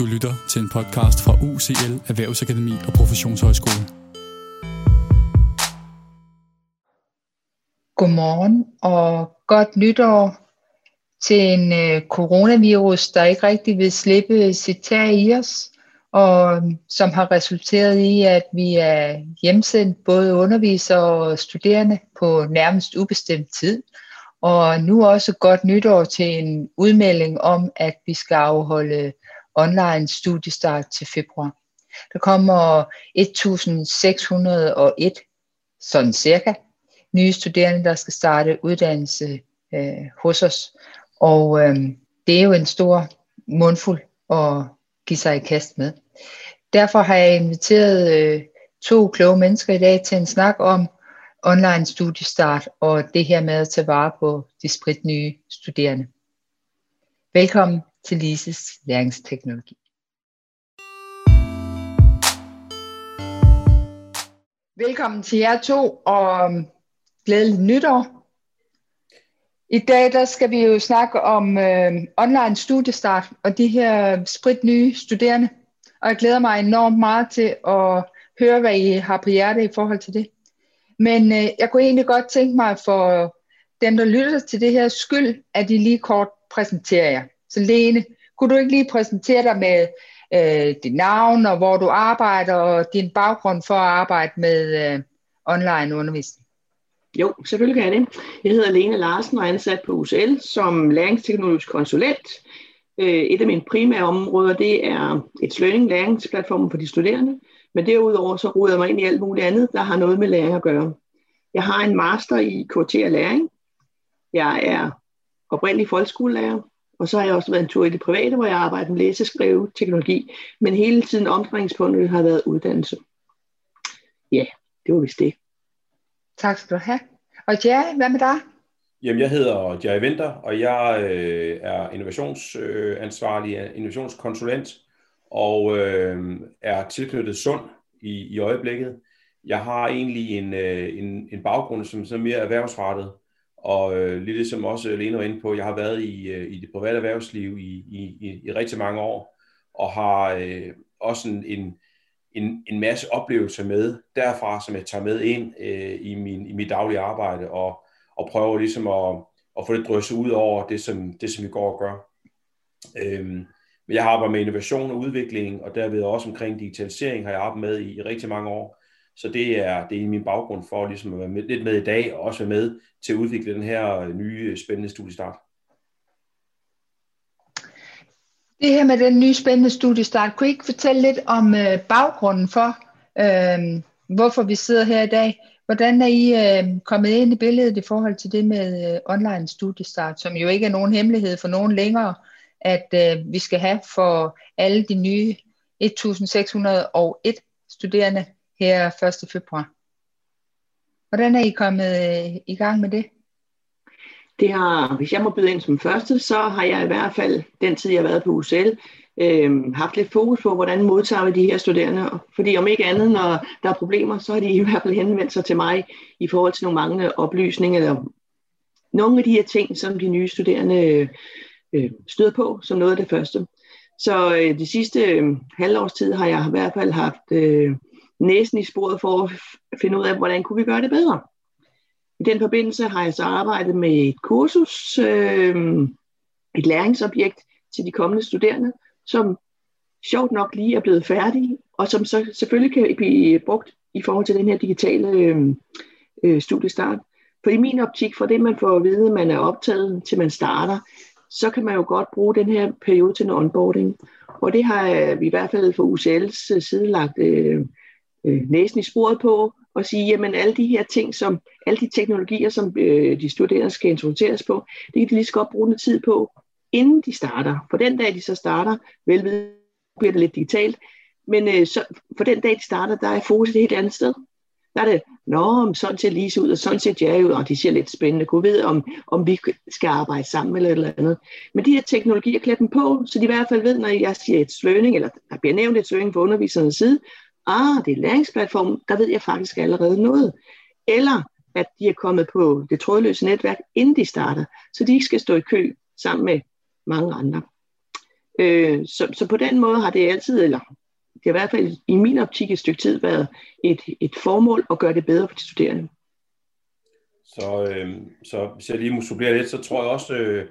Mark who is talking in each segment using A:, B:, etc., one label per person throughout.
A: Du lytter til en podcast fra UCL Erhvervsakademi og Professionshøjskole.
B: Godmorgen og godt nytår til en øh, coronavirus, der ikke rigtig vil slippe sit tag i os, og øhm, som har resulteret i, at vi er hjemsendt både undervisere og studerende på nærmest ubestemt tid. Og nu også godt nytår til en udmelding om, at vi skal afholde online studiestart til februar. Der kommer 1601, sådan cirka, nye studerende, der skal starte uddannelse øh, hos os. Og øh, det er jo en stor mundfuld at give sig i kast med. Derfor har jeg inviteret øh, to kloge mennesker i dag til en snak om online studiestart og det her med at tage vare på de spritnye studerende. Velkommen til Lises læringsteknologi. Velkommen til jer to, og glædeligt nytår. I dag der skal vi jo snakke om øh, online studiestart og de her sprit nye studerende. Og jeg glæder mig enormt meget til at høre, hvad I har på hjerte i forhold til det. Men øh, jeg kunne egentlig godt tænke mig for dem, der lytter til det her skyld, at I lige kort præsenterer jer. Så Lene, kunne du ikke lige præsentere dig med øh, dit navn og hvor du arbejder og din baggrund for at arbejde med øh, online undervisning?
C: Jo, selvfølgelig kan jeg det. Jeg hedder Lene Larsen og er ansat på UCL som læringsteknologisk konsulent. Øh, et af mine primære områder, det er et learning læringsplatform for de studerende. Men derudover så ruder jeg mig ind i alt muligt andet, der har noget med læring at gøre. Jeg har en master i KT og læring. Jeg er oprindelig folkeskolelærer. Og så har jeg også været en tur i det private, hvor jeg arbejder med læseskrive teknologi. Men hele tiden omdrejningspunktet har været uddannelse. Ja, det var vist det.
B: Tak skal du have. Og Jerry, hvad med dig?
D: Jamen, jeg hedder Jerry Winter, og jeg øh, er innovationsansvarlig, øh, innovationskonsulent, og øh, er tilknyttet Sund i, i øjeblikket. Jeg har egentlig en, øh, en, en baggrund som, som mere erhvervsrettet, og øh, lidt som også Lene var inde på, jeg har været i, øh, i det private erhvervsliv i, i, i, i rigtig mange år, og har øh, også en, en, en, en masse oplevelser med derfra, som jeg tager med ind øh, i, min, i mit daglige arbejde, og, og prøver ligesom at, at få det drysset ud over det, som, det, som vi går og gør. Øhm, men jeg har arbejdet med innovation og udvikling, og derved også omkring digitalisering har jeg arbejdet med i, i rigtig mange år. Så det er, det er min baggrund for ligesom at være med, lidt med i dag, og også være med til at udvikle den her øh, nye øh, spændende studiestart.
B: Det her med den nye spændende studiestart, kunne I ikke fortælle lidt om øh, baggrunden for, øh, hvorfor vi sidder her i dag? Hvordan er I øh, kommet ind i billedet i forhold til det med øh, online studiestart, som jo ikke er nogen hemmelighed for nogen længere, at øh, vi skal have for alle de nye 1601 studerende her 1. februar. Hvordan er I kommet øh, i gang med det?
C: Det har, hvis jeg må byde ind som første, så har jeg i hvert fald, den tid jeg har været på UCL, øh, haft lidt fokus på, hvordan modtager vi de her studerende. Fordi om ikke andet, når der er problemer, så har de i hvert fald henvendt sig til mig i forhold til nogle manglende oplysninger, eller nogle af de her ting, som de nye studerende øh, støder på, som noget af det første. Så øh, de sidste øh, halvårs tid har jeg i hvert fald haft øh, næsen i sporet for at finde ud af, hvordan kunne vi gøre det bedre. I den forbindelse har jeg så arbejdet med et kursus, øh, et læringsobjekt til de kommende studerende, som sjovt nok lige er blevet færdig, og som så selvfølgelig kan blive brugt i forhold til den her digitale øh, øh studiestart. For i min optik, for det man får at vide, man er optaget til man starter, så kan man jo godt bruge den her periode til en onboarding. Og det har øh, vi i hvert fald fra UCL's side lagt øh, øh øh, næsen i sporet på, og sige, jamen alle de her ting, som alle de teknologier, som øh, de studerende skal introduceres på, det kan de lige så godt bruge noget tid på, inden de starter. For den dag, de så starter, vel bliver det lidt digitalt, men øh, så, for den dag, de starter, der er fokus et helt andet sted. Der er det, nå, sådan ser Lise ud, og sådan ser Jerry ud, og de ser lidt spændende. Kunne vide, om, om vi skal arbejde sammen eller et eller andet. Men de her teknologier klæder dem på, så de i hvert fald ved, når jeg siger et sløning, eller der bliver nævnt et sløning fra undervisernes side, ah, det er læringsplatform, der ved jeg faktisk allerede noget. Eller at de er kommet på det trådløse netværk, inden de starter, så de ikke skal stå i kø sammen med mange andre. Øh, så, så på den måde har det altid, eller det har i hvert fald i min optik et stykke tid været et, et formål at gøre det bedre for de studerende.
D: Så, øh, så hvis jeg lige må supplere lidt, så tror jeg også, øh,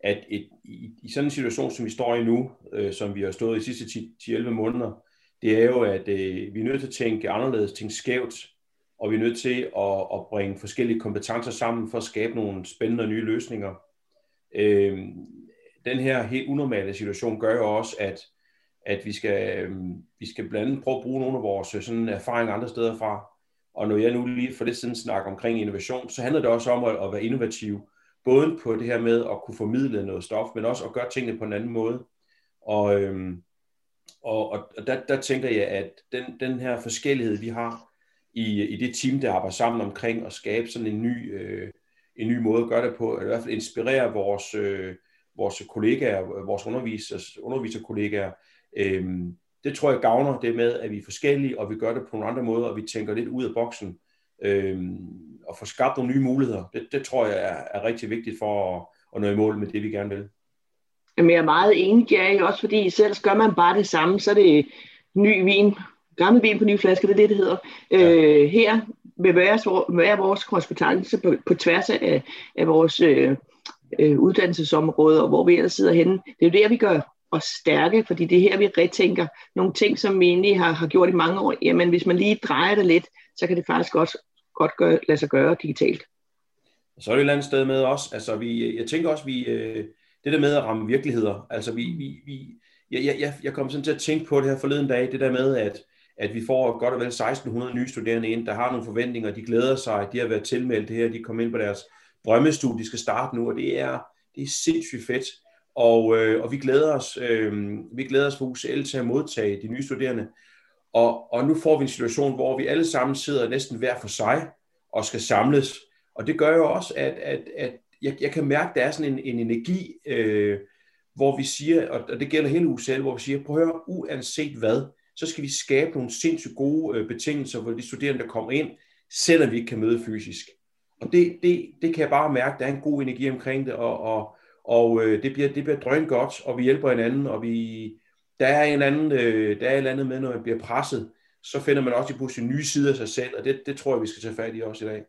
D: at et, i, i sådan en situation, som vi står i nu, øh, som vi har stået i de sidste 10-11 måneder, det er jo, at øh, vi er nødt til at tænke anderledes, tænke skævt, og vi er nødt til at, at bringe forskellige kompetencer sammen for at skabe nogle spændende nye løsninger. Øh, den her helt unormale situation gør jo også, at, at vi, skal, øh, vi skal blandt andet prøve at bruge nogle af vores øh, sådan, erfaringer andre steder fra. Og når jeg nu lige for lidt siden snakker omkring innovation, så handler det også om at, at være innovativ. Både på det her med at kunne formidle noget stof, men også at gøre tingene på en anden måde. Og, øhm, og, og der, der tænker jeg, at den, den her forskellighed, vi har i, i det team, der arbejder sammen omkring at skabe sådan en ny, øh, en ny måde at gøre det på, eller i hvert fald inspirere vores, øh, vores kollegaer, vores undervisers, underviserkollegaer, øh, det tror jeg gavner det med, at vi er forskellige, og vi gør det på nogle andre måder, og vi tænker lidt ud af boksen, øh, og får skabt nogle nye muligheder. Det, det tror jeg er, er rigtig vigtigt for at, at nå i mål med det, vi gerne vil.
C: Jamen, jeg er meget enig, Jerry, også fordi selv gør man bare det samme, så er det ny vin, gammel vin på nye flasker, det er det, det hedder. Ja. Øh, her vil være, være vores kompetence på, på tværs af, af vores øh, øh, uddannelsesområde, og hvor vi ellers sidder henne. Det er jo der, vi gør os stærke, fordi det er her, vi retænker nogle ting, som vi egentlig har, har gjort i mange år. Jamen, hvis man lige drejer det lidt, så kan det faktisk godt, godt gøre, lade sig gøre digitalt.
D: Så er det et eller andet sted med os. Altså, vi, jeg tænker også, vi, øh, det der med at ramme virkeligheder, altså vi, vi, vi jeg, jeg, jeg kom sådan til at tænke på det her forleden dag, det der med, at, at vi får godt og vel 1600 nye studerende ind, der har nogle forventninger, de glæder sig, de har været tilmeldt det her, de kommer ind på deres drømmestudie, de skal starte nu, og det er, det er sindssygt fedt. Og, øh, og vi glæder os, øh, vi glæder os for UCL til at modtage de nye studerende. Og, og nu får vi en situation, hvor vi alle sammen sidder næsten hver for sig og skal samles. Og det gør jo også, at, at, at jeg, jeg kan mærke, der er sådan en, en energi, øh, hvor vi siger, og det gælder hele UCL, hvor vi siger, prøv at høre, uanset hvad, så skal vi skabe nogle sindssygt gode øh, betingelser for de studerende, der kommer ind, selvom vi ikke kan møde fysisk. Og det, det, det kan jeg bare mærke, der er en god energi omkring det, og, og, og øh, det, bliver, det bliver drøn godt, og vi hjælper hinanden, og vi, der er en anden, øh, der er et andet med, når man bliver presset, så finder man også i pludselig nye sider af sig selv, og det, det tror jeg, vi skal tage fat i også i dag.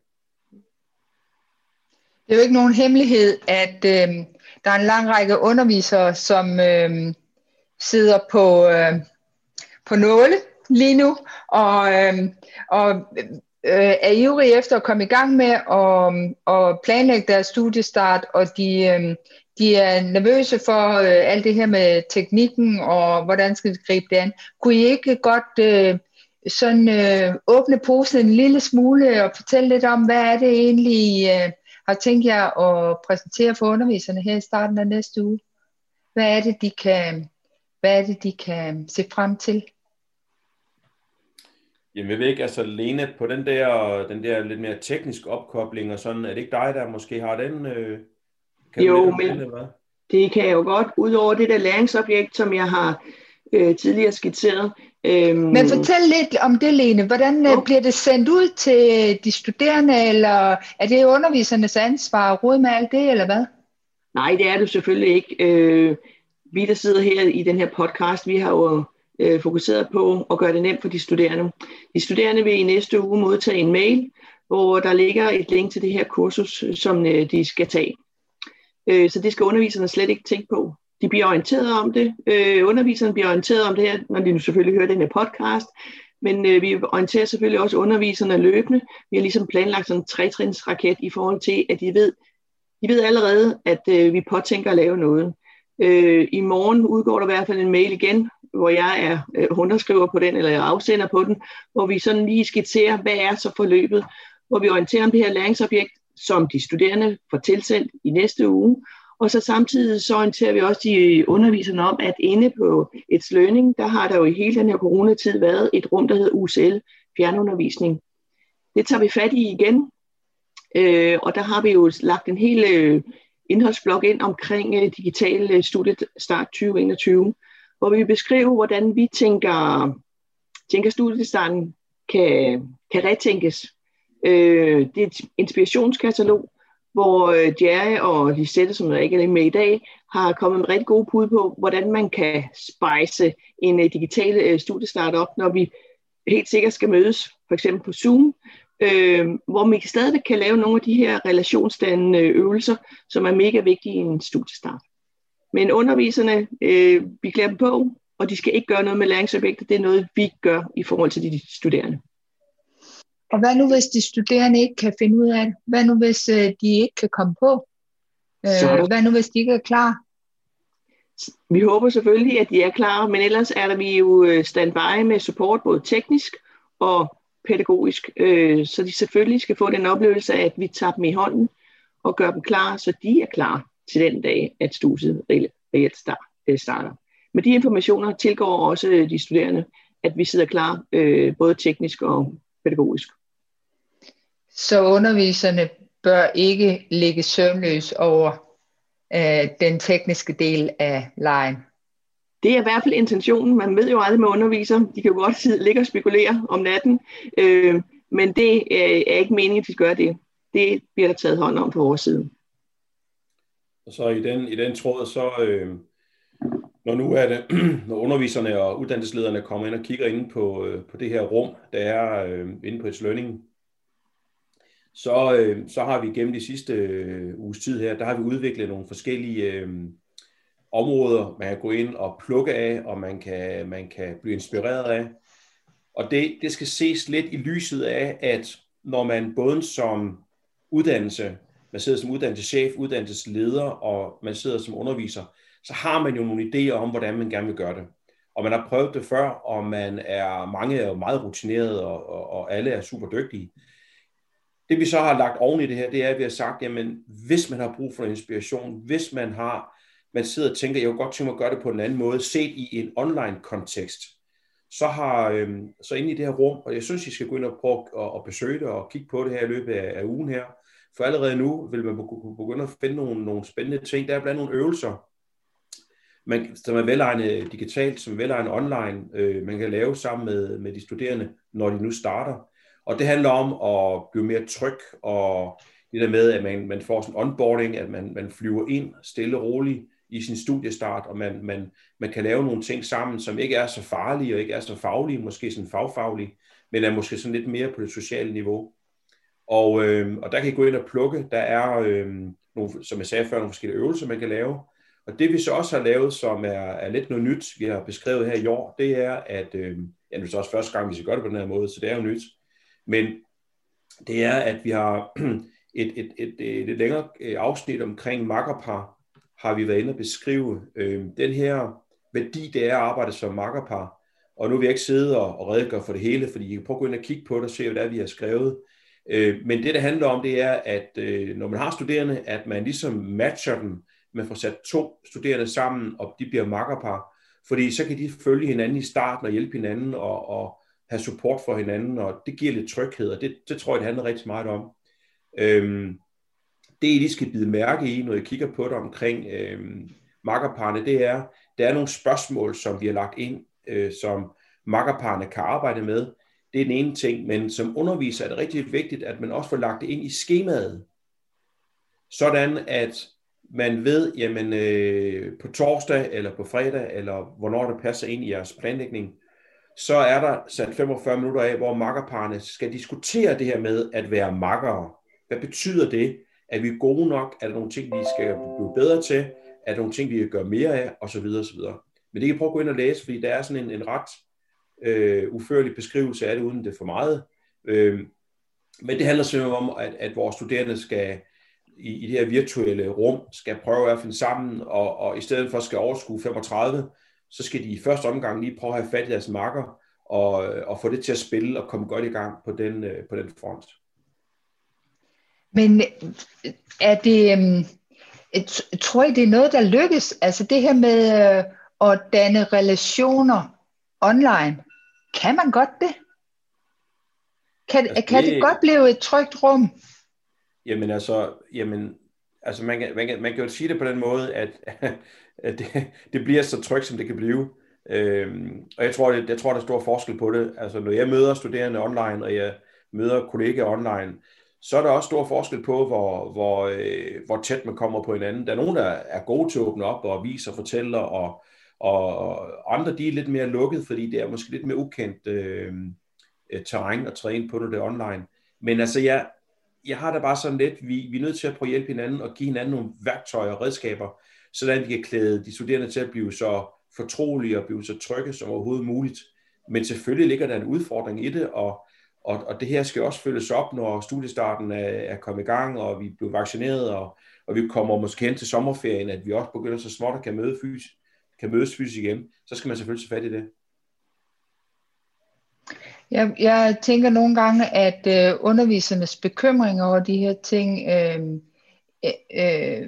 B: Det er jo ikke nogen hemmelighed, at øh, der er en lang række undervisere, som øh, sidder på, øh, på nåle lige nu, og, øh, og øh, er ivrige efter at komme i gang med at, øhm, at planlægge deres studiestart, og de, øh, de er nervøse for øh, alt det her med teknikken, og hvordan skal de gribe det an. Kunne I ikke godt øh, sådan øh, åbne posen en lille smule og fortælle lidt om, hvad er det egentlig, øh, har tænkt jer at præsentere for underviserne her i starten af næste uge? Hvad er det, de kan, hvad er det, de kan se frem til?
D: Jamen jeg ved ikke, altså Lene, på den der, den der lidt mere teknisk opkobling og sådan, er det ikke dig, der måske har den? Øh,
C: kan jo, men det, det kan jeg jo godt, udover det der læringsobjekt, som jeg har øh, tidligere skitseret.
B: Øhm, men fortæl lidt om det, Lene. Hvordan øh, okay. bliver det sendt ud til de studerende, eller er det undervisernes ansvar at råde med alt det, eller hvad?
C: Nej, det er det selvfølgelig ikke. Øh, vi, der sidder her i den her podcast, vi har jo øh, fokuseret på at gøre det nemt for de studerende. De studerende vil i næste uge modtage en mail, hvor der ligger et link til det her kursus, som øh, de skal tage. Øh, så det skal underviserne slet ikke tænke på. De bliver orienteret om det. Øh, underviserne bliver orienteret om det her, når de nu selvfølgelig hører den her podcast. Men øh, vi orienterer selvfølgelig også underviserne løbende. Vi har ligesom planlagt sådan en trætrinsraket i forhold til, at de ved, de ved allerede, at øh, vi påtænker at lave noget. Øh, I morgen udgår der i hvert fald en mail igen, hvor jeg er øh, underskriver på den, eller jeg afsender på den, hvor vi sådan lige skitserer, hvad er så forløbet, hvor vi orienterer om det her læringsobjekt, som de studerende får tilsendt i næste uge, og så samtidig så orienterer vi også de underviserne om, at inde på et learning, der har der jo i hele den her coronatid været et rum, der hedder UCL, fjernundervisning. Det tager vi fat i igen, øh, og der har vi jo lagt en hel øh, indholdsblok ind omkring øh, digital øh, studiestart 2021, hvor vi beskriver, hvordan vi tænker, tænker studiestarten kan, kan retænkes. Øh, det er et inspirationskatalog, hvor øh, Jerry og Lisette, som jeg ikke er med i dag, har kommet med rigtig gode bud på, hvordan man kan spejse en uh, digital øh, studiestart op, når vi helt sikkert skal mødes, for eksempel på Zoom, øh, hvor man stadig kan lave nogle af de her relationsdannende øh, øvelser, som er mega vigtige i en studiestart. Men underviserne, øh, vi klæder dem på, og de skal ikke gøre noget med læringsobjekter. Det er noget, vi gør i forhold til de studerende.
B: Og hvad nu, hvis de studerende ikke kan finde ud af det? Hvad nu, hvis øh, de ikke kan komme på? Øh, hvad nu, hvis de ikke er klar?
C: Vi håber selvfølgelig, at de er klar, men ellers er der vi jo øh, standby med support, både teknisk og pædagogisk, øh, så de selvfølgelig skal få den oplevelse af, at vi tager dem i hånden og gør dem klar, så de er klar til den dag, at studiet reelt øh, starter. Med de informationer tilgår også de studerende, at vi sidder klar, øh, både teknisk og pædagogisk.
B: Så underviserne bør ikke ligge søvnløs over øh, den tekniske del af lejen?
C: Det er i hvert fald intentionen. Man ved jo aldrig med underviser. De kan jo godt ligge og spekulere om natten, øh, men det øh, er ikke meningen, at de gør det. Det bliver der taget hånd om på vores side.
D: Og så i den, i den tråd, så øh, når nu er det, når underviserne og uddannelseslederne kommer ind og kigger ind på, øh, på det her rum, der er øh, inde på et learning, så, øh, så har vi gennem de sidste øh, uges tid her, der har vi udviklet nogle forskellige øh, områder, man kan gå ind og plukke af, og man kan, man kan blive inspireret af. Og det, det skal ses lidt i lyset af, at når man både som uddannelse, man sidder som uddannelseschef, uddannelsesleder, og man sidder som underviser, så har man jo nogle idéer om, hvordan man gerne vil gøre det. Og man har prøvet det før, og man er, mange er meget rutineret, og, og, og alle er super dygtige. Det vi så har lagt oven i det her, det er, at vi har sagt, jamen hvis man har brug for inspiration, hvis man har, man sidder og tænker, jeg kunne godt tænke mig at gøre det på en anden måde, set i en online kontekst, så har, øhm, så inde i det her rum, og jeg synes, I skal gå ind og prøve at, at besøge det og kigge på det her i løbet af, af ugen her, for allerede nu vil man begynde at finde nogle, nogle spændende ting. Der er blandt nogle øvelser, man, som er velegnet digitalt, som er velegnet online, øh, man kan lave sammen med, med de studerende, når de nu starter. Og det handler om at blive mere tryg, og det der med, at man, man får sådan onboarding, at man, man flyver ind stille og roligt i sin studiestart, og man, man, man kan lave nogle ting sammen, som ikke er så farlige og ikke er så faglige, måske sådan fagfaglige, men er måske sådan lidt mere på det sociale niveau. Og, øh, og der kan I gå ind og plukke. Der er, øh, nogle, som jeg sagde før, nogle forskellige øvelser, man kan lave. Og det vi så også har lavet, som er, er lidt noget nyt, vi har beskrevet her i år, det er, at øh, ja, det er også første gang, vi skal gøre det på den her måde, så det er jo nyt. Men det er, at vi har et, et, et, et, et længere øh, afsnit omkring makkerpar, har vi været inde og beskrive øh, den her værdi, det er at arbejde som makkerpar. Og nu vil jeg ikke sidde og, og redegøre for det hele, fordi I kan prøve at gå ind og kigge på det og se, hvad det er, vi har skrevet. Øh, men det, det handler om, det er, at øh, når man har studerende, at man ligesom matcher dem, man får sat to studerende sammen, og de bliver makkerpar, fordi så kan de følge hinanden i starten og hjælpe hinanden og, og have support for hinanden, og det giver lidt tryghed, og det, det tror jeg, det handler rigtig meget om. Øhm, det, I lige skal bide mærke i, når I kigger på det omkring øhm, makkerparne, det er, der er nogle spørgsmål, som vi har lagt ind, øh, som makkerparne kan arbejde med. Det er den ene ting, men som underviser er det rigtig vigtigt, at man også får lagt det ind i skemaet, sådan at man ved, jamen øh, på torsdag eller på fredag, eller hvornår det passer ind i jeres planlægning, så er der sat 45 minutter af, hvor makkerparne skal diskutere det her med at være makkere. Hvad betyder det? Er vi gode nok? Er der nogle ting, vi skal blive bedre til? Er der nogle ting, vi kan gøre mere af? Og så videre, og så videre. Men det kan I prøve at gå ind og læse, fordi der er sådan en, en ret øh, uførlig beskrivelse af det, uden det er for meget. Øh, men det handler simpelthen om, at, at vores studerende skal i, i det her virtuelle rum, skal prøve at finde sammen, og, og i stedet for skal overskue 35, så skal de i første omgang lige prøve at have fat i deres marker, og, og få det til at spille og komme godt i gang på den, øh, på den front.
B: Men øh, er det, øh, tror I det er noget, der lykkes? Altså det her med at danne relationer online, kan man godt det? Kan, altså, kan det, det godt blive et trygt rum?
D: Jamen altså, jamen, altså man, kan, man, kan, man kan jo sige det på den måde, at, at det, det bliver så trygt, som det kan blive. Øhm, og jeg tror, det, jeg tror, der er stor forskel på det. Altså når jeg møder studerende online, og jeg møder kollegaer online, så er der også stor forskel på, hvor, hvor, øh, hvor tæt man kommer på hinanden. Der er nogen, der er gode til at åbne op og vise og fortælle, og, og andre de er lidt mere lukket, fordi det er måske lidt mere ukendt øh, øh terræn at træne på, når det er online. Men altså, jeg, jeg har da bare sådan lidt, vi, vi er nødt til at prøve at hjælpe hinanden og give hinanden nogle værktøjer og redskaber, så vi kan klæde de studerende til at blive så fortrolige og blive så trygge som overhovedet muligt. Men selvfølgelig ligger der en udfordring i det, og, og, og det her skal også følges op, når studiestarten er, er kommet i gang, og vi bliver vaccineret, og, og vi kommer måske hen til sommerferien, at vi også begynder så småt at kan, møde fys, kan mødes fysisk igen, så skal man selvfølgelig tage fat i det.
B: Jeg, jeg tænker nogle gange, at øh, undervisernes bekymring over de her ting, øh, øh,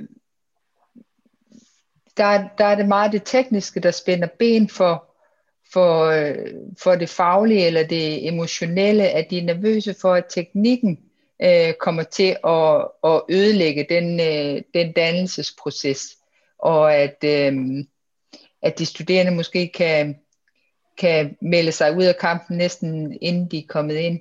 B: der, der er det meget det tekniske, der spænder ben for, for, øh, for det faglige eller det emotionelle, at de er nervøse for, at teknikken øh, kommer til at, at ødelægge den, øh, den dannelsesproces, og at, øh, at de studerende måske kan, kan melde sig ud af kampen næsten inden de er kommet ind.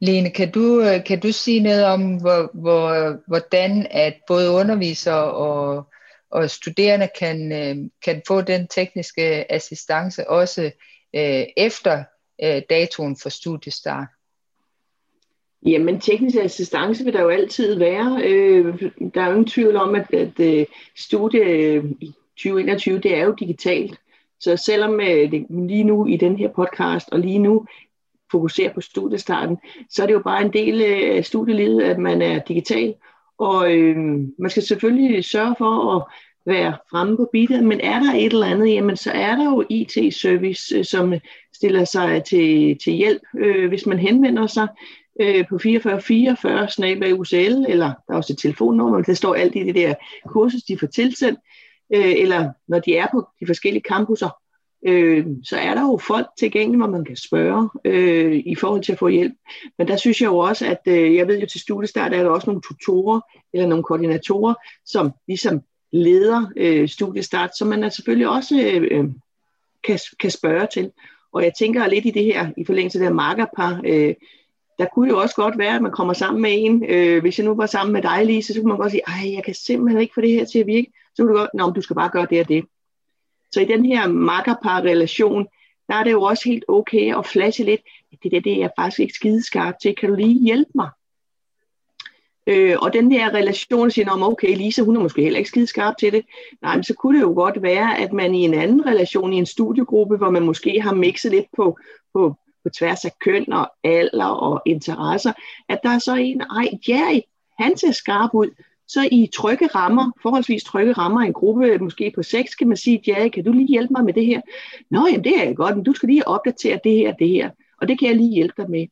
B: Lene, kan du, øh, kan du sige noget om, hvor, hvor, hvordan at både undervisere og, og studerende kan, øh, kan få den tekniske assistance også øh, efter øh, datoen for studiestart?
C: Jamen, teknisk assistance vil der jo altid være. Øh, der er jo ingen tvivl om, at, at øh, studie i 2021, det er jo digitalt. Så selvom øh, det lige nu i den her podcast, og lige nu fokuserer på studiestarten, så er det jo bare en del øh, af studielivet, at man er digital. Og øh, man skal selvfølgelig sørge for at være fremme på beatet, men er der et eller andet, jamen så er der jo IT-service, øh, som stiller sig til, til hjælp, øh, hvis man henvender sig øh, på 4444 snabel UCL, eller der er også et telefonnummer, der står alt i det der kursus, de får tilsendt, øh, eller når de er på de forskellige campuser, øh, så er der jo folk tilgængelige, hvor man kan spørge øh, i forhold til at få hjælp. Men der synes jeg jo også, at øh, jeg ved jo til studiestart, er der også nogle tutorer eller nogle koordinatorer, som ligesom leder øh, studiestart, som man selvfølgelig også øh, øh, kan, kan spørge til. Og jeg tænker lidt i det her, i forlængelse af det her markerpar, øh, der kunne jo også godt være, at man kommer sammen med en. Øh, hvis jeg nu var sammen med dig, Lise, så kunne man godt sige, ej, jeg kan simpelthen ikke få det her til at virke. Så kunne du godt, nå, du skal bare gøre det og det. Så i den her makkerpar-relation, der er det jo også helt okay at flashe lidt, det der, det er jeg faktisk ikke skideskarp til, kan du lige hjælpe mig? Øh, og den der relation siger, om okay, Lisa, hun er måske heller ikke skide skarp til det. Nej, men så kunne det jo godt være, at man i en anden relation, i en studiegruppe, hvor man måske har mixet lidt på, på, på tværs af køn og alder og interesser, at der er så en, ej, ja, han ser skarp ud, så i trygge rammer, forholdsvis trygge rammer, en gruppe måske på seks, kan man sige, ja, kan du lige hjælpe mig med det her? Nå, jamen det er jeg godt, men du skal lige opdatere det her det her, og det kan jeg lige hjælpe dig med.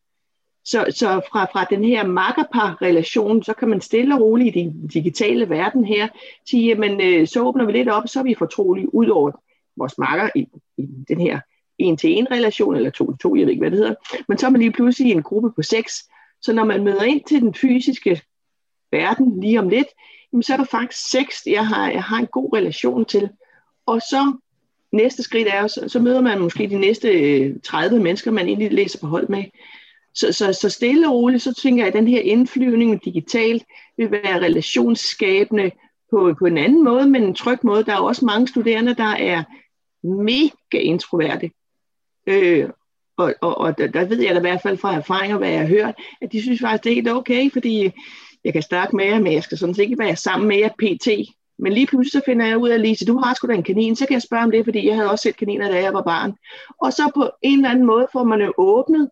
C: Så, så fra, fra den her makkerpar-relation, så kan man stille og roligt i den digitale verden her sige, jamen øh, så åbner vi lidt op, så er vi fortrolige ud over vores makker i, i den her en-til-en-relation, eller to-to, jeg ved ikke, hvad det hedder. Men så er man lige pludselig i en gruppe på seks. Så når man møder ind til den fysiske verden lige om lidt, jamen, så er der faktisk seks, jeg har, jeg har en god relation til. Og så næste skridt er, så, så møder man måske de næste øh, 30 mennesker, man egentlig læser på hold med. Så, så, så stille og roligt, så tænker jeg, at den her indflyvning digitalt vil være relationsskabende på, på en anden måde, men en tryg måde. Der er også mange studerende, der er mega introverte. Øh, og, og, og der, der ved jeg da i hvert fald fra erfaringer, hvad jeg har hørt, at de synes faktisk, det er helt okay, fordi jeg kan snakke med jer, men jeg skal sådan set ikke være sammen med jer pt. Men lige pludselig så finder jeg ud af, Lise, du har sgu da en kanin, så kan jeg spørge om det, fordi jeg havde også set kaniner, da jeg var barn. Og så på en eller anden måde får man jo åbnet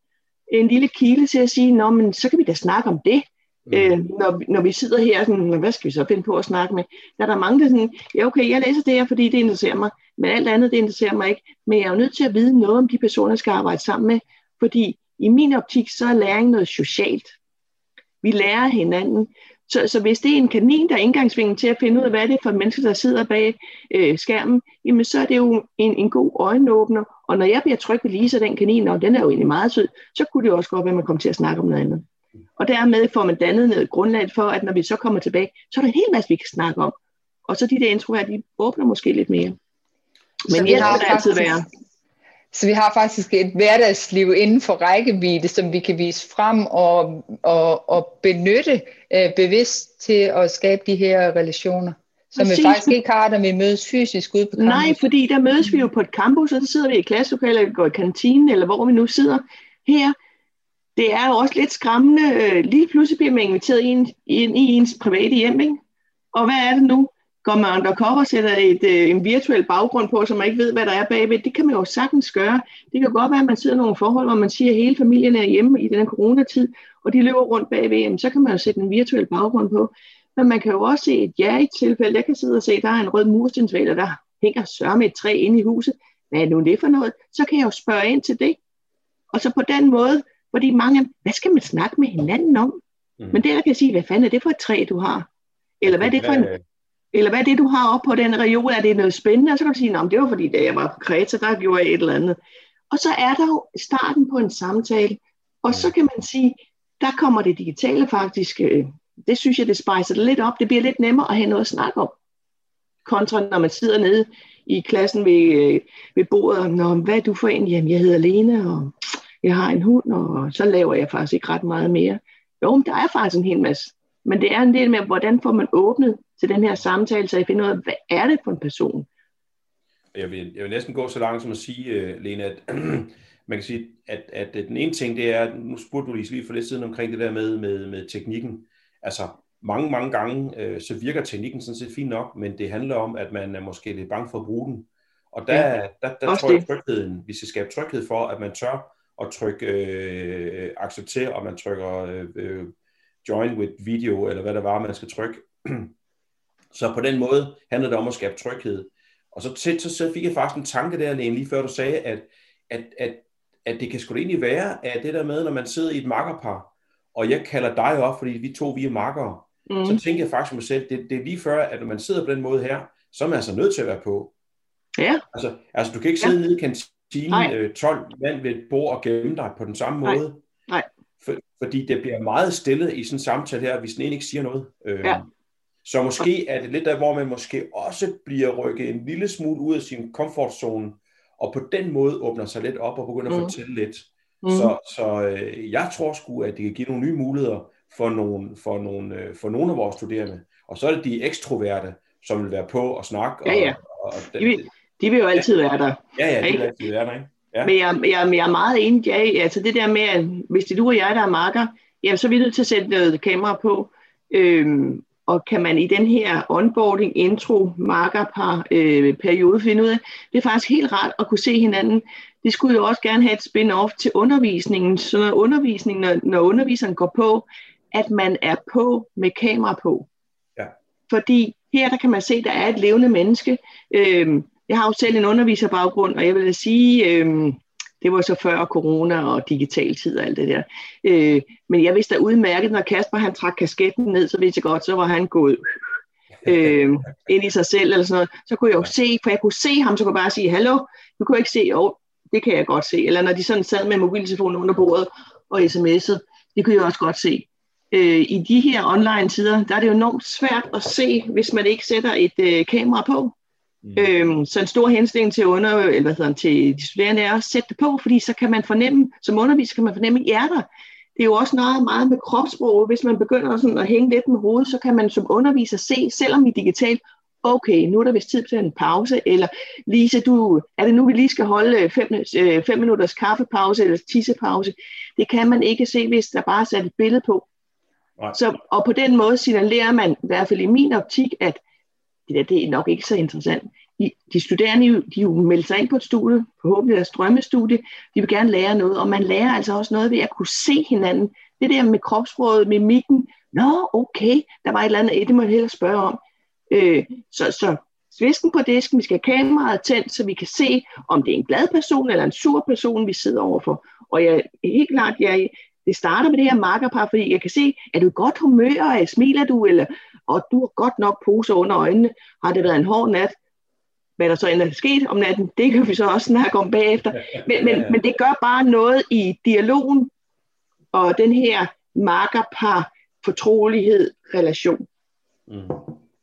C: en lille kilde til at sige, Nå, men så kan vi da snakke om det. Mm. Øh, når, når vi sidder her, sådan, hvad skal vi så finde på at snakke med? Der er der mange, der sådan, ja okay, jeg læser det her, fordi det interesserer mig, men alt andet, det interesserer mig ikke. Men jeg er jo nødt til at vide noget om de personer, jeg skal arbejde sammen med, fordi i min optik, så er læring noget socialt. Vi lærer hinanden. Så, så hvis det er en kanin, der er indgangsvingen til at finde ud af, hvad det er for mennesker, der sidder bag øh, skærmen, jamen så er det jo en, en god øjenåbner. Og når jeg bliver tryg ved Lisa, den kanin, og den er jo egentlig meget sød, så kunne det også godt være, at man kommer til at snakke om noget andet. Og dermed får man dannet noget grundlag for, at når vi så kommer tilbage, så er der en hel masse, vi kan snakke om. Og så de der introverte, de åbner måske lidt mere. Men jeg har det altid være.
B: Så vi har faktisk et hverdagsliv inden for rækkevidde, som vi kan vise frem og, og, og benytte øh, bevidst til at skabe de her relationer. Som Præcis. vi faktisk ikke har, når vi mødes fysisk ude på campus.
C: Nej, fordi der mødes vi jo på et campus, og så sidder vi i klasselokalet, eller går i kantinen, eller hvor vi nu sidder. Her, det er jo også lidt skræmmende. Øh, lige pludselig bliver man inviteret ind, ind i ens private hjem, ikke? Og hvad er det nu? Går man undercover og sætter et, øh, en virtuel baggrund på, så man ikke ved, hvad der er bagved? Det kan man jo sagtens gøre. Det kan godt være, at man sidder i nogle forhold, hvor man siger, at hele familien er hjemme i den her coronatid, og de løber rundt bagved. Jamen, så kan man jo sætte en virtuel baggrund på. Men man kan jo også se et ja i tilfælde. Jeg kan sidde og se, at der er en rød murstensvæg, og der hænger sørme med et træ inde i huset. Hvad er nu det for noget? Så kan jeg jo spørge ind til det. Og så på den måde, fordi mange, hvad skal man snakke med hinanden om? Mm. Men det, der kan sige, hvad fanden er det for et træ, du har? Eller hvad er det for en, eller hvad er det, du har op på den reol? Er det noget spændende? Og så kan du sige, det var fordi, da jeg var på Kreta, der gjorde jeg et eller andet. Og så er der jo starten på en samtale. Og så kan man sige, der kommer det digitale faktisk, øh, det synes jeg, det spejser det lidt op. Det bliver lidt nemmere at have noget at snakke om. Kontra når man sidder nede i klassen ved, øh, ved bordet, og Nå, hvad er du for en? Jamen, jeg hedder Lene, og jeg har en hund, og så laver jeg faktisk ikke ret meget mere. Jo, men der er faktisk en hel masse. Men det er en del med, hvordan får man åbnet til den her samtale, så jeg finder ud af, hvad er det for en person?
D: Jeg vil, jeg vil næsten gå så langt som at sige, uh, Lene, at man kan sige, at, at den ene ting, det er, nu spurgte du lige for lidt siden omkring det der med, med, med teknikken. Altså, mange, mange gange, øh, så virker teknikken sådan set fint nok, men det handler om, at man er måske lidt bange for at bruge den. Og der, ja, der, der tror jeg, trygheden, vi skal skabe tryghed for, at man tør at trykke øh, acceptere, og man trykker øh, øh, join with video, eller hvad der var, man skal trykke. så på den måde handler det om at skabe tryghed. Og så, så, så fik jeg faktisk en tanke der, Lene, lige før du sagde, at, at, at, at det kan sgu egentlig være, at det der med, når man sidder i et makkerpar, og jeg kalder dig op, fordi vi to vi er makkere, mm. så tænker jeg faktisk mig selv, det, det er lige før, at når man sidder på den måde her, så er man altså nødt til at være på.
C: Ja.
D: Altså, altså du kan ikke sidde ja. nede i kantinen øh, 12 mand ved et bord og gemme dig på den samme
C: Nej.
D: måde.
C: Nej.
D: For, fordi det bliver meget stille i sådan en samtale her, hvis den ene ikke siger noget. Øh, ja. Så måske er det lidt der, hvor man måske også bliver rykket en lille smule ud af sin komfortzone, og på den måde åbner sig lidt op og begynder mm. at fortælle lidt. Mm. Så, så øh, jeg tror sgu, at det kan give nogle nye muligheder for nogle, for, nogle, øh, for nogle af vores studerende. Og så er det de ekstroverte, som vil være på og snakke.
C: Ja, ja. Og, og de, vil, de vil jo altid være der.
D: Ja, ja, de vil altid være der, ikke? Ja.
C: Men jeg, jeg, jeg er meget enig, ja, altså det der med, at hvis det er du og jeg, der er marker, jamen så er vi nødt til at sætte noget kamera på. Øhm, og kan man i den her onboarding, intro, markerpar øh, periode finde ud af, det er faktisk helt rart at kunne se hinanden. Det skulle jo også gerne have et spin-off til undervisningen, så når undervisningen, når, når underviseren går på, at man er på med kamera på.
D: Ja.
C: Fordi her der kan man se, at der er et levende menneske. Øhm, jeg har jo selv en underviserbaggrund, og jeg vil sige, øhm, det var så før corona og digital tid og alt det der. Øh, men jeg vidste da udmærket, når Kasper han trak kasketten ned, så vidste jeg godt, så var han gået øh, ind i sig selv eller sådan noget. Så kunne jeg jo se, for jeg kunne se ham, så kunne jeg bare sige, hallo, du kunne ikke se, jo, det kan jeg godt se. Eller når de sådan sad med mobiltelefonen under bordet og sms'ede, det kunne jeg også godt se. Øh, I de her online tider, der er det jo enormt svært at se, hvis man ikke sætter et øh, kamera på. Mm. Øhm, så en stor henstilling til, under, eller hvad hedder, til de studerende er at sætte det på, fordi så kan man fornemme, som underviser kan man fornemme, er der. Det er jo også noget meget med kropssprog. Hvis man begynder sådan at hænge lidt med hovedet, så kan man som underviser se, selvom I er digitalt, okay, nu er der vist tid til en pause, eller Lise, du, er det nu, vi lige skal holde fem, øh, fem minutters kaffepause eller tissepause? Det kan man ikke se, hvis der bare er sat et billede på. Nej. Så, og på den måde signalerer man, i hvert fald i min optik, at det der, det er nok ikke så interessant. De, de studerende, de jo melder sig ind på et studie, forhåbentlig deres drømmestudie, de vil gerne lære noget, og man lærer altså også noget ved at kunne se hinanden. Det der med kropsproget, med mikken, nå okay, der var et eller andet, det må jeg hellere spørge om. Øh, så, så svisken på disken, vi skal have kameraet tændt, så vi kan se, om det er en glad person eller en sur person, vi sidder overfor. Og jeg helt klart, jeg, det starter med det her makkerpar, fordi jeg kan se, er du i godt humør, smiler du, eller og du har godt nok pose under øjnene. Har det været en hård nat? Hvad der så end er sket om natten, det kan vi så også snakke om bagefter. Men, men, men det gør bare noget i dialogen og den her markerpar fortrolighed relation.
B: Mm.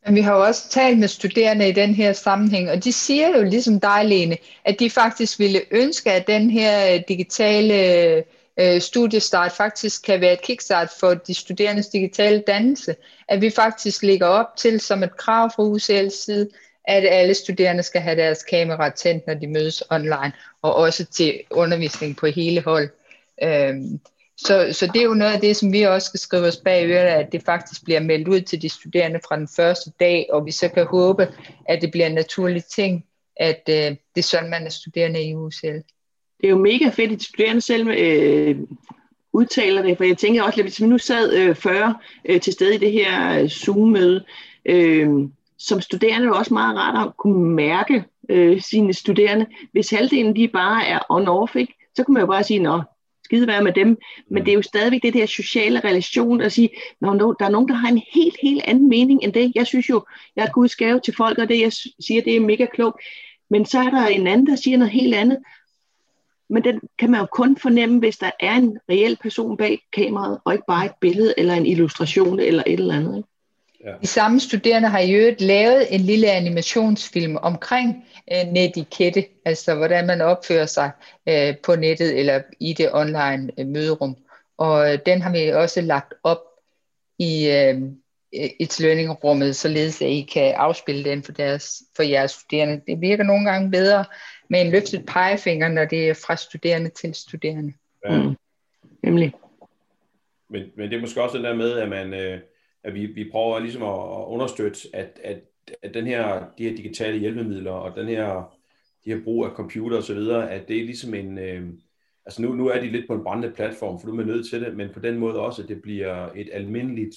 B: Men vi har jo også talt med studerende i den her sammenhæng, og de siger jo ligesom dig, Lene, at de faktisk ville ønske, at den her øh, digitale øh, studiestart faktisk kan være et kickstart for de studerendes digitale dannelse. At vi faktisk ligger op til som et krav fra UCL's side, at alle studerende skal have deres kamera tændt, når de mødes online, og også til undervisning på hele hold. Øhm, så, så det er jo noget af det, som vi også skal skrive os bag øret, at det faktisk bliver meldt ud til de studerende fra den første dag, og vi så kan håbe, at det bliver en naturlig ting, at øh, det er sådan, man er studerende i UCL.
C: Det er jo mega fedt, at de studerende selv øh, udtaler det, for jeg tænker også, at hvis vi nu sad øh, 40 øh, til stede i det her øh, Zoom-møde, øh, som studerende er det også meget rart at kunne mærke øh, sine studerende. Hvis halvdelen de bare er on-off, ikke, så kunne man jo bare sige, nå, skide være med dem. Men det er jo stadigvæk det der sociale relation at sige, når der er nogen, der har en helt, helt anden mening end det. Jeg synes jo, jeg er Guds gave til folk, og det jeg siger, det er mega klogt. Men så er der en anden, der siger noget helt andet. Men den kan man jo kun fornemme, hvis der er en reel person bag kameraet, og ikke bare et billede eller en illustration eller et eller andet. Ikke?
B: Ja. De samme studerende har i øvrigt lavet en lille animationsfilm omkring uh, netikette, altså hvordan man opfører sig uh, på nettet eller i det online uh, møderum. Og uh, den har vi også lagt op i uh, et learning-rummet, således at I kan afspille den for, deres, for jeres studerende. Det virker nogle gange bedre med en løftet pegefinger, når det er fra studerende til studerende. Ja. Mm.
C: Nemlig.
D: Men, men det er måske også den der med, at man... Øh at vi, vi prøver ligesom at, understøtte, at, at, at den her, de her digitale hjælpemidler og den her, de her brug af computer og så videre, at det er ligesom en, øh, altså nu, nu er de lidt på en brændende platform, for nu er man nødt til det, men på den måde også, at det bliver et almindeligt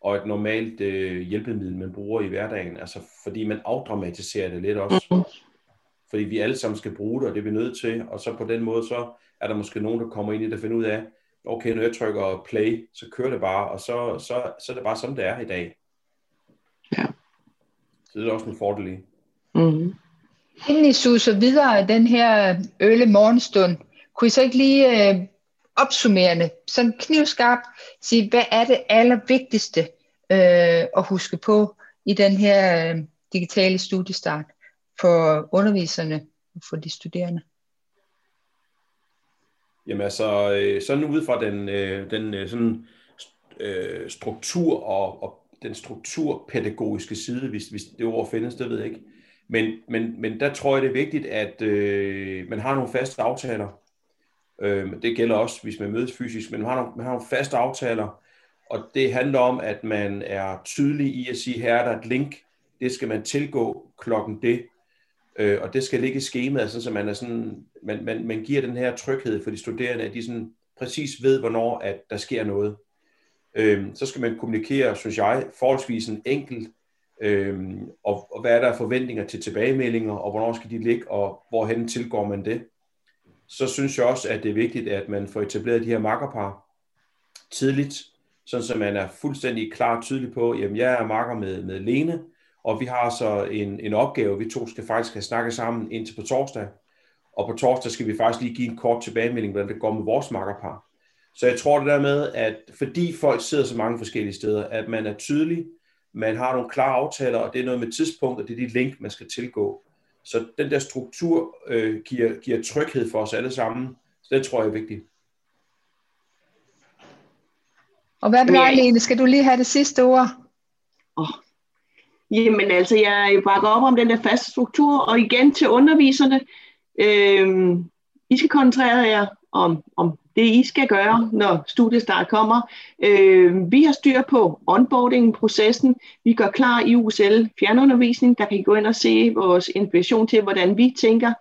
D: og et normalt øh, hjælpemiddel, man bruger i hverdagen, altså fordi man afdramatiserer det lidt også. Mm-hmm. Fordi vi alle sammen skal bruge det, og det er vi nødt til, og så på den måde, så er der måske nogen, der kommer ind i det og finder ud af, okay, når jeg trykker play, så kører det bare, og så, så, så er det bare som det er i dag.
C: Ja.
D: Så det er også en fordel i.
B: Mm-hmm. Inden I suser videre den her øle morgenstund, kunne I så ikke lige øh, opsummerende, sådan knivskarpt, sige, hvad er det allervigtigste øh, at huske på i den her øh, digitale studiestart for underviserne og for de studerende?
D: Jamen altså, øh, sådan ud fra den, øh, den øh, sådan, øh, struktur og, og den strukturpædagogiske side, hvis, hvis det ord findes, det ved jeg ikke. Men, men, men der tror jeg, det er vigtigt, at øh, man har nogle faste aftaler. Øh, det gælder også, hvis man mødes fysisk, men man har, nogle, man har nogle faste aftaler, og det handler om, at man er tydelig i at sige, her er der et link, det skal man tilgå klokken det, Øh, og det skal ligge i skemaet, altså, så man, er sådan, man, man, man giver den her tryghed for de studerende, at de sådan præcis ved, hvornår at der sker noget. Øh, så skal man kommunikere, synes jeg, forholdsvis en enkelt, øh, og, og hvad er der forventninger til tilbagemeldinger, og hvornår skal de ligge, og hvorhen tilgår man det. Så synes jeg også, at det er vigtigt, at man får etableret de her makkerpar tidligt, sådan så man er fuldstændig klar og tydelig på, jamen jeg er makker med, med Lene, og vi har så en, en opgave, vi to skal faktisk have snakket sammen indtil på torsdag, og på torsdag skal vi faktisk lige give en kort tilbagemelding, hvordan det går med vores makkerpar. Så jeg tror det der med, at fordi folk sidder så mange forskellige steder, at man er tydelig, man har nogle klare aftaler, og det er noget med tidspunkt, og det er de link, man skal tilgå. Så den der struktur øh, giver, giver tryghed for os alle sammen, så det tror jeg er vigtigt.
B: Og hvad med dig, Lene? Skal du lige have det sidste ord?
C: Jamen altså, jeg bakker op om den der faste struktur, og igen til underviserne. Øh, I skal koncentrere jer om, om det, I skal gøre, når studiestart kommer. Øh, vi har styr på onboarding-processen. Vi gør klar i USL fjernundervisning. Der kan I gå ind og se vores inspiration til, hvordan vi tænker,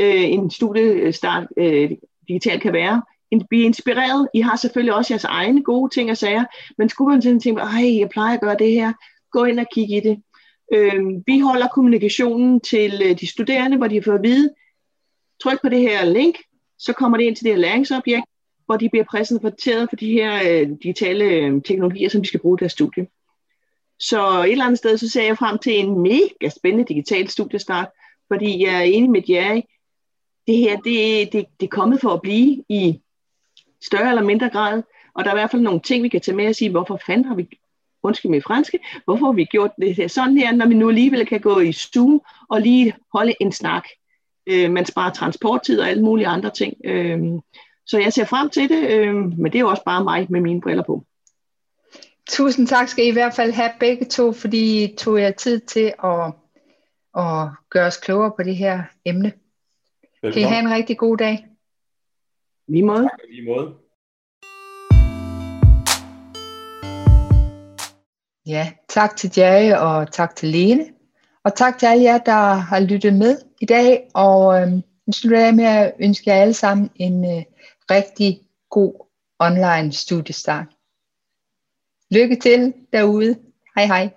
C: øh, en studiestart øh, digitalt kan være blive inspireret. I har selvfølgelig også jeres egne gode ting og sager, men skulle man sådan tænke, ej, jeg plejer at gøre det her, gå ind og kig i det. Øh, vi holder kommunikationen til øh, de studerende, hvor de får at vide, tryk på det her link, så kommer det ind til det her læringsobjekt, hvor de bliver præsenteret for de her øh, digitale øh, teknologier, som de skal bruge i deres studie. Så et eller andet sted, så ser jeg frem til en mega spændende digital studiestart, fordi jeg er enig med jer i, det her, det, det, det er kommet for at blive i større eller mindre grad, og der er i hvert fald nogle ting, vi kan tage med og sige, hvorfor fanden har vi undskyld mig franske, hvorfor har vi gjort det her sådan her, når vi nu alligevel kan gå i Zoom og lige holde en snak. Øh, man sparer transporttid og alle mulige andre ting. Øh, så jeg ser frem til det, øh, men det er jo også bare mig med mine briller på.
B: Tusind tak skal I i hvert fald have begge to, fordi I tog jer tid til at, at gøre os klogere på det her emne. Velkommen. Kan I have en rigtig god dag?
C: Lige måde.
D: Tak, lige måde.
B: Ja, tak til Jerry og tak til Lene. Og tak til alle jer, der har lyttet med i dag. Og øhm, nu slutter jeg med at ønske jer alle sammen en øh, rigtig god online studiestart. Lykke til derude. Hej hej.